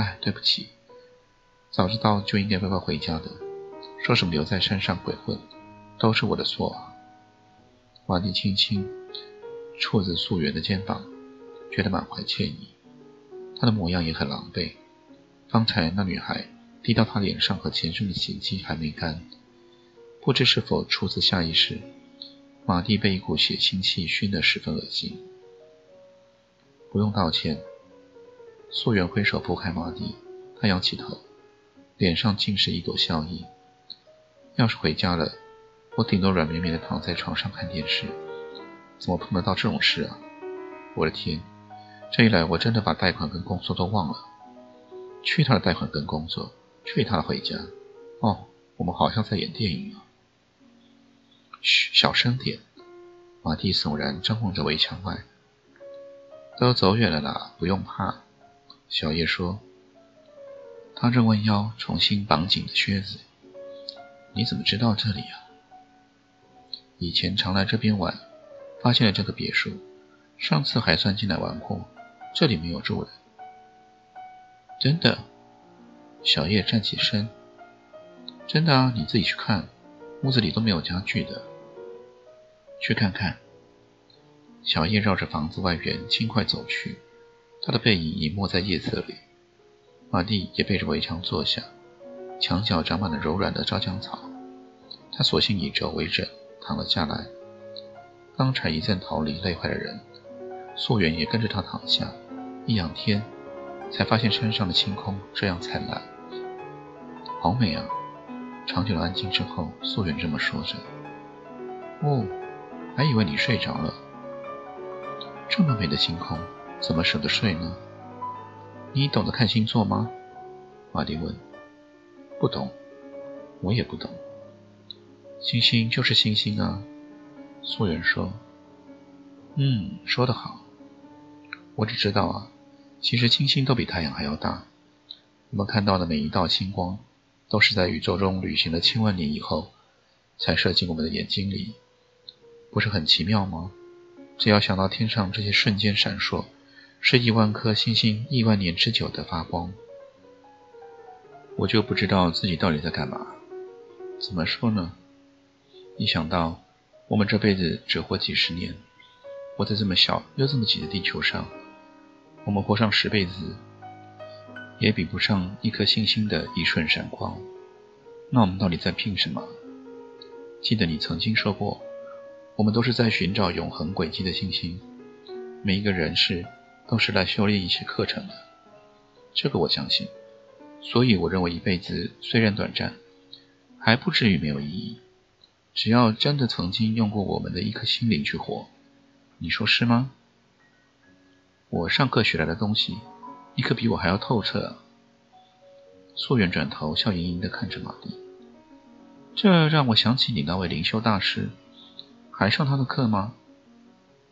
哎，对不起，早知道就应该乖乖回家的。说什么留在山上鬼混，都是我的错啊！马蒂轻轻触着素媛的肩膀，觉得满怀歉意。他的模样也很狼狈。方才那女孩滴到他脸上和前身的血迹还没干，不知是否出自下意识，马蒂被一股血腥气熏得十分恶心。不用道歉。素媛挥手拨开马蒂，他仰起头，脸上尽是一朵笑意。要是回家了，我顶多软绵绵的躺在床上看电视，怎么碰得到这种事啊？我的天，这一来我真的把贷款跟工作都忘了。去他的贷款跟工作，去他的回家。哦，我们好像在演电影啊。嘘，小声点。马蒂悚然张望着围墙外，都走远了啦，不用怕。小叶说：“他正弯腰重新绑紧的靴子。你怎么知道这里啊？以前常来这边玩，发现了这个别墅。上次还算进来玩过，这里没有住人。真的？”小叶站起身：“真的啊，你自己去看，屋子里都没有家具的。去看看。”小叶绕着房子外缘轻快走去。他的背影隐没在夜色里，马蒂也背着围墙坐下，墙角长满了柔软的招江草，他索性以肘为枕，躺了下来。刚才一阵逃离累坏的人，素媛也跟着他躺下，一仰天，才发现山上的星空这样灿烂，好美啊！长久的安静之后，素媛这么说着。哦，还以为你睡着了，这么美的星空。怎么舍得睡呢？你懂得看星座吗？马蒂问。不懂，我也不懂。星星就是星星啊。素媛说。嗯，说得好。我只知道啊，其实星星都比太阳还要大。我们看到的每一道星光，都是在宇宙中旅行了千万年以后，才射进我们的眼睛里。不是很奇妙吗？只要想到天上这些瞬间闪烁。是亿万颗星星亿万年之久的发光，我就不知道自己到底在干嘛。怎么说呢？一想到我们这辈子只活几十年，活在这么小又这么挤的地球上，我们活上十辈子也比不上一颗星星的一瞬闪光。那我们到底在拼什么？记得你曾经说过，我们都是在寻找永恒轨迹的星星，每一个人是。都是来修炼一些课程的，这个我相信。所以我认为一辈子虽然短暂，还不至于没有意义。只要真的曾经用过我们的一颗心灵去活，你说是吗？我上课学来的东西，你可比我还要透彻。素媛转头笑盈盈地看着马蒂，这让我想起你那位灵修大师，还上他的课吗？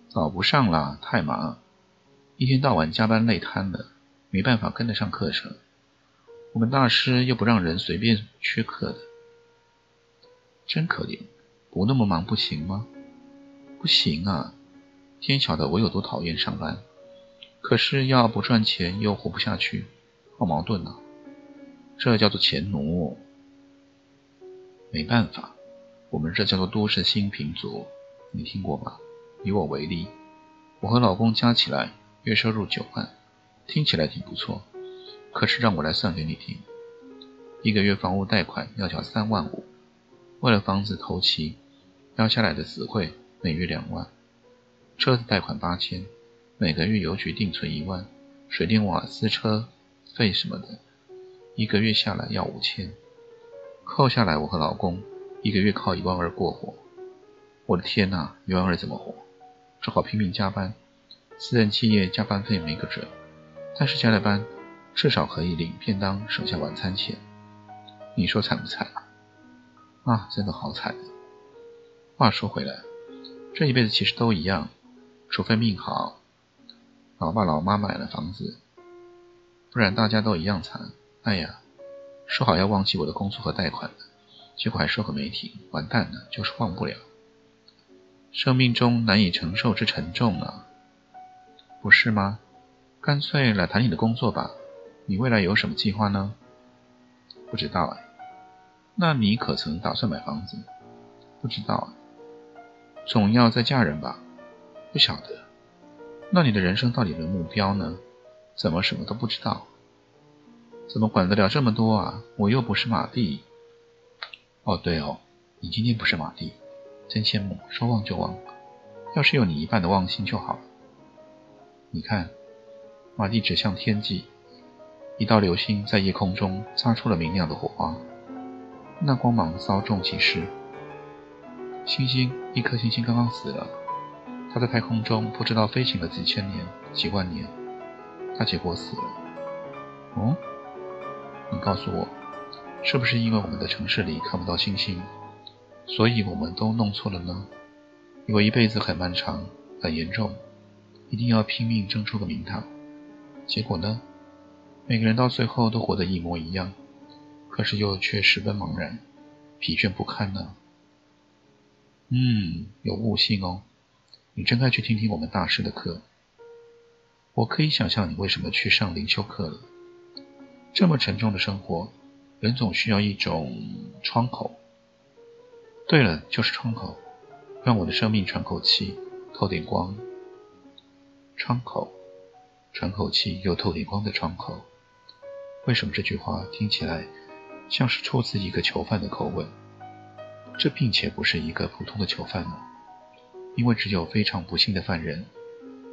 早不上了，太忙。一天到晚加班累瘫了，没办法跟得上课程。我们大师又不让人随便缺课的，真可怜。不那么忙不行吗？不行啊！天晓得我有多讨厌上班，可是要不赚钱又活不下去，好矛盾啊！这叫做钱奴。没办法，我们这叫做都市新贫族，你听过吗？以我为例，我和老公加起来。月收入九万，听起来挺不错。可是让我来算给你听，一个月房屋贷款要缴三万五，为了房子头期要下来的死会每月两万，车子贷款八千，每个月邮局定存一万，水电瓦斯车费什么的，一个月下来要五千，扣下来我和老公一个月靠一万二过活，我的天哪，有儿怎么活？只好拼命加班。私人企业加班费没个准，但是加了班，至少可以领便当，省下晚餐钱。你说惨不惨啊？啊，真的好惨。话说回来，这一辈子其实都一样，除非命好，老爸老妈买了房子，不然大家都一样惨。哎呀，说好要忘记我的工作和贷款的，结果还说个没停，完蛋了，就是忘不了。生命中难以承受之沉重啊！不是吗？干脆来谈你的工作吧。你未来有什么计划呢？不知道哎。那你可曾打算买房子？不知道。总要再嫁人吧？不晓得。那你的人生到底的目标呢？怎么什么都不知道？怎么管得了这么多啊？我又不是马蒂。哦，对哦，你今天不是马蒂，真羡慕。说忘就忘，要是有你一半的忘心就好了。你看，马蒂指向天际，一道流星在夜空中擦出了明亮的火花，那光芒稍纵即逝。星星，一颗星星刚刚死了，它在太空中不知道飞行了几千年、几万年，它结果死了。哦，你告诉我，是不是因为我们的城市里看不到星星，所以我们都弄错了呢？因为一辈子很漫长、很严重。一定要拼命争出个名堂，结果呢？每个人到最后都活得一模一样，可是又却十分茫然、疲倦不堪呢。嗯，有悟性哦，你真该去听听我们大师的课。我可以想象你为什么去上灵修课了。这么沉重的生活，人总需要一种窗口。对了，就是窗口，让我的生命喘口气，透点光。窗口，喘口气又透点光的窗口。为什么这句话听起来像是出自一个囚犯的口吻？这并且不是一个普通的囚犯呢，因为只有非常不幸的犯人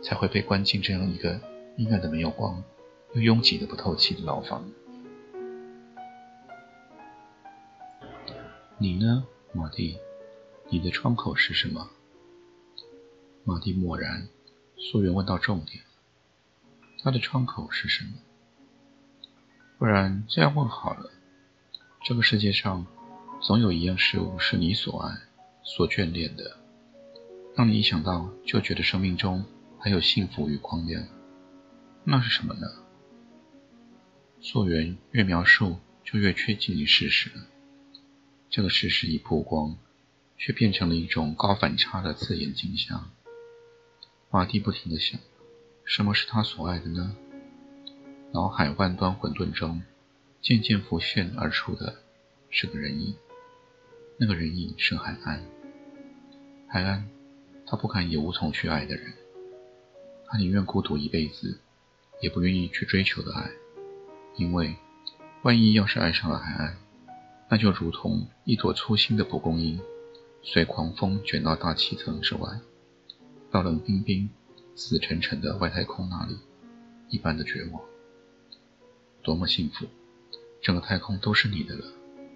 才会被关进这样一个阴暗的没有光又拥挤的不透气的牢房。你呢，马蒂？你的窗口是什么？马蒂默然。素媛问到重点：他的窗口是什么？不然这样问好了。这个世界上总有一样事物是你所爱、所眷恋的，让你一想到就觉得生命中还有幸福与光亮。那是什么呢？素媛越描述就越接近于事实。这个事实一曝光，却变成了一种高反差的刺眼景象。马蒂不停地想：什么是他所爱的呢？脑海万端混沌中，渐渐浮现而出的是个人影。那个人影是海安。海安，他不敢也无从去爱的人。他宁愿孤独一辈子，也不愿意去追求的爱。因为，万一要是爱上了海安，那就如同一朵粗心的蒲公英，随狂风卷到大气层之外。到冷冰冰、死沉沉的外太空那里，一般的绝望。多么幸福，整个太空都是你的了，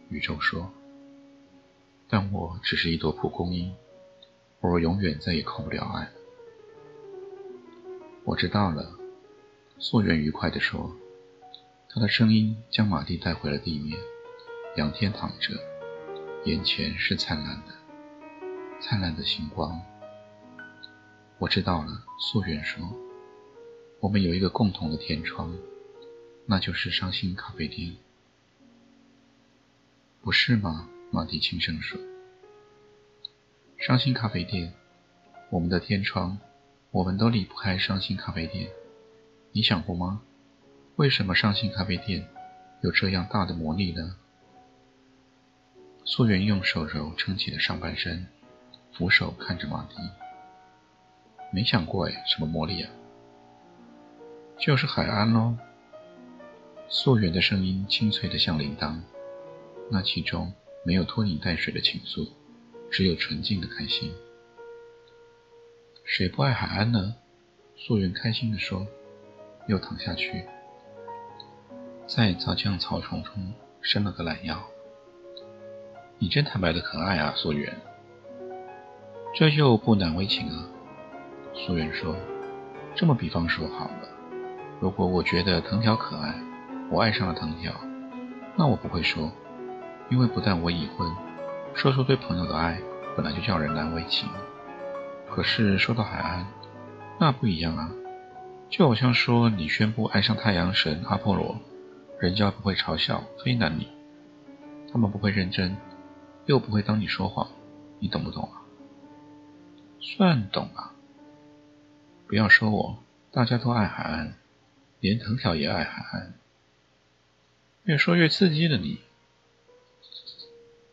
宇宙说。但我只是一朵蒲公英，我永远再也靠不了岸。我知道了，素媛愉快地说，她的声音将马蒂带回了地面。仰天躺着，眼前是灿烂的、灿烂的星光。我知道了，素媛说：“我们有一个共同的天窗，那就是伤心咖啡店，不是吗？”马蒂轻声说：“伤心咖啡店，我们的天窗，我们都离不开伤心咖啡店。你想过吗？为什么伤心咖啡店有这样大的魔力呢？”素媛用手肘撑起了上半身，俯首看着马蒂。没想过哎，什么魔力啊？就是海安喽。素媛的声音清脆的像铃铛，那其中没有拖泥带水的情愫，只有纯净的开心。谁不爱海安呢？素媛开心地说，又躺下去，在杂酱草丛中伸了个懒腰。你真坦白的可爱啊，素媛。这就不难为情啊。素媛说：“这么比方说好了，如果我觉得藤条可爱，我爱上了藤条，那我不会说，因为不但我已婚，说出对朋友的爱本来就叫人难为情。可是说到海岸，那不一样啊，就好像说你宣布爱上太阳神阿波罗，人家不会嘲笑非难你，他们不会认真，又不会当你说谎，你懂不懂啊？算懂啊。”不要说我，大家都爱海岸，连藤条也爱海岸。越说越刺激了你。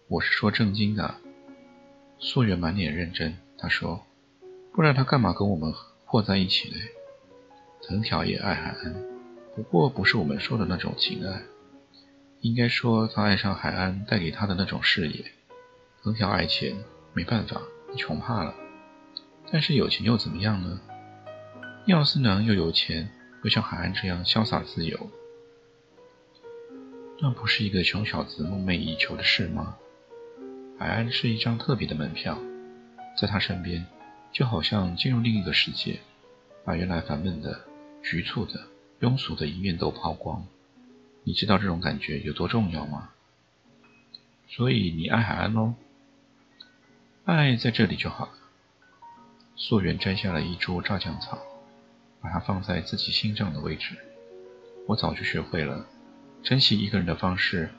我是说正经的。素媛满脸认真，他说：“不然他干嘛跟我们和在一起呢？”藤条也爱海岸，不过不是我们说的那种情爱，应该说他爱上海岸带给他的那种视野。藤条爱钱，没办法，穷怕了。但是有钱又怎么样呢？要是能又有钱，又像海岸这样潇洒自由，那不是一个穷小子梦寐以求的事吗？海岸是一张特别的门票，在他身边，就好像进入另一个世界，把原来烦闷的、局促的、庸俗的一面都抛光。你知道这种感觉有多重要吗？所以你爱海岸喽？爱在这里就好了。素媛摘下了一株炸酱草。把它放在自己心脏的位置。我早就学会了，珍惜一个人的方式，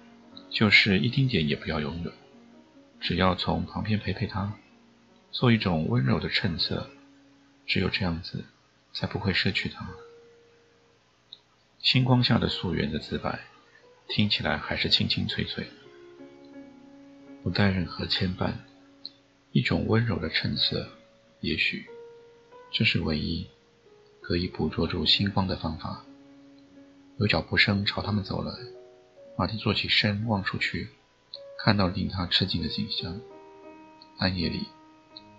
就是一丁点也不要拥有，只要从旁边陪陪他，做一种温柔的衬色。只有这样子，才不会失去他。星光下的素媛的自白，听起来还是清清脆脆，不带任何牵绊，一种温柔的衬色。也许，这是唯一。可以捕捉住星光的方法。有脚步声朝他们走来，马蒂坐起身望出去，看到令他吃惊的景象：暗夜里，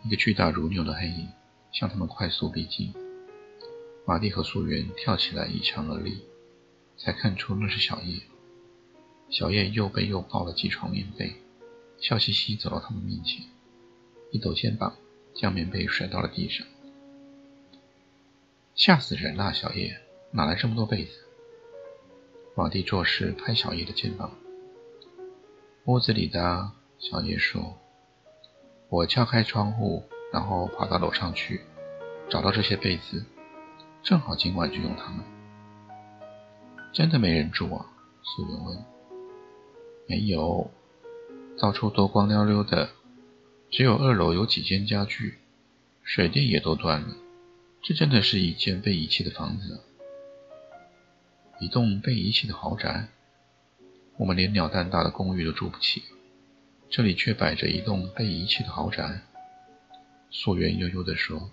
一个巨大如牛的黑影向他们快速逼近。马蒂和素媛跳起来一墙而立，才看出那是小叶。小叶又背又抱了几床棉被，笑嘻嘻走到他们面前，一抖肩膀，将棉被甩到了地上。吓死人了！小叶哪来这么多被子？皇帝做事拍小叶的肩膀。屋子里的小叶说：“我撬开窗户，然后跑到楼上去，找到这些被子，正好今晚就用它们。”真的没人住啊？素媛问。没有，到处都光溜溜的，只有二楼有几间家具，水电也都断了。这真的是一间被遗弃的房子，一栋被遗弃的豪宅。我们连鸟蛋大的公寓都住不起，这里却摆着一栋被遗弃的豪宅。素媛悠悠地说，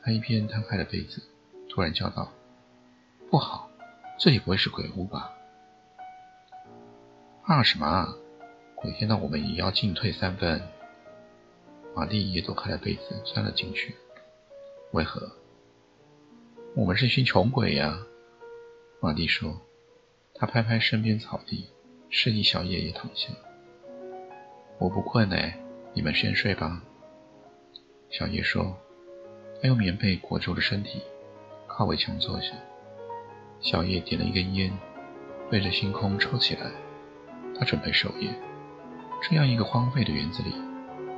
他一边摊开了被子，突然叫道：“不好，这里不会是鬼屋吧？”“怕什么？鬼见到我们也要进退三分。”玛丽也躲开了被子，钻了进去。为何？我们是一群穷鬼呀！马蒂说。他拍拍身边草地，示意小叶也躺下。我不困哎，你们先睡吧。小叶说。他用棉被裹住了身体，靠围墙坐下。小叶点了一根烟，对着星空抽起来。他准备守夜。这样一个荒废的园子里，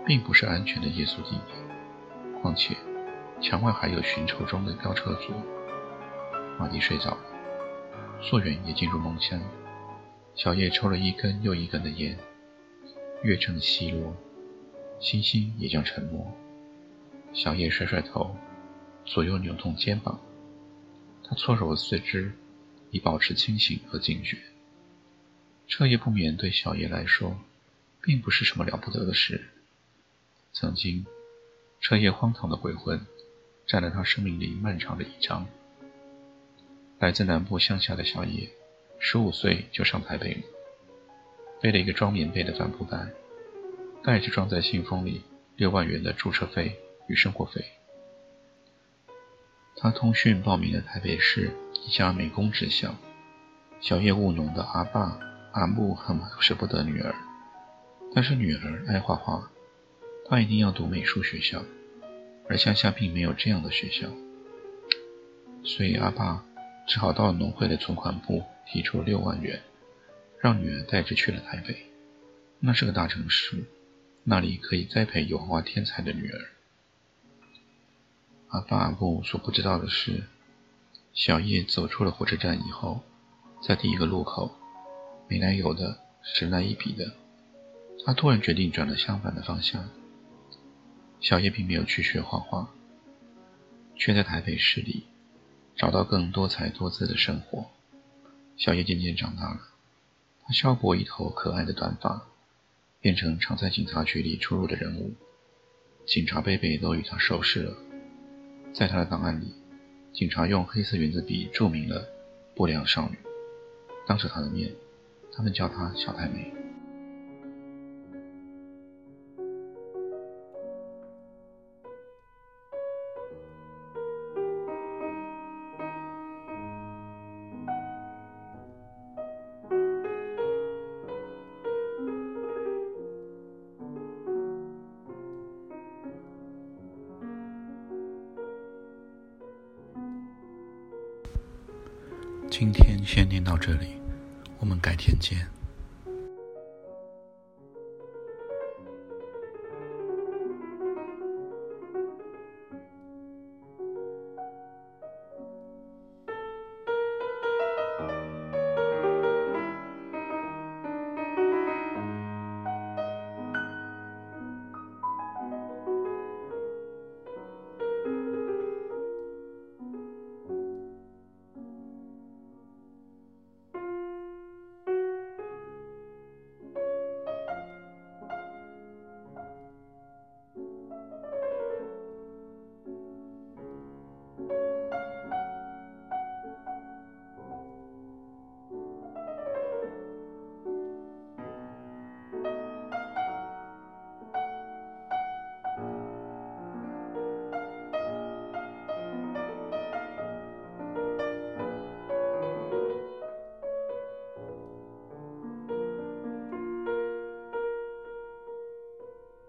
并不是安全的夜宿地点。况且。墙外还有寻仇中的飙车族。马蒂睡着，素媛也进入梦乡。小叶抽了一根又一根的烟，月正西落，星星也将沉没。小叶甩甩头，左右扭动肩膀，他搓揉四肢，以保持清醒和警觉。彻夜不眠对小叶来说，并不是什么了不得的事。曾经，彻夜荒唐的鬼魂。占了他生命里漫长的一章。来自南部乡下的小叶，十五岁就上台北了，背了一个装棉被的帆布袋，带着装在信封里六万元的注册费与生活费。他通讯报名了台北市一家美工职校。小叶务农的阿爸阿木很舍不得女儿，但是女儿爱画画，她一定要读美术学校，而乡下并没有这样的学校，所以阿爸只好到农会的存款部提出六万元，让女儿带着去了台北。那是个大城市，那里可以栽培有画天才的女儿。阿爸阿布所不知道的是，小叶走出了火车站以后，在第一个路口，没来由的，神来一笔的，他突然决定转了相反的方向。小叶并没有去学画画，却在台北市里找到更多彩多姿的生活。小叶渐渐长大了，他削过一头可爱的短发，变成常在警察局里出入的人物，警察贝贝都与他熟识了。在他的档案里，警察用黑色圆珠笔注明了“不良少女”。当着他的面，他们叫她小太妹。这里，我们改天见。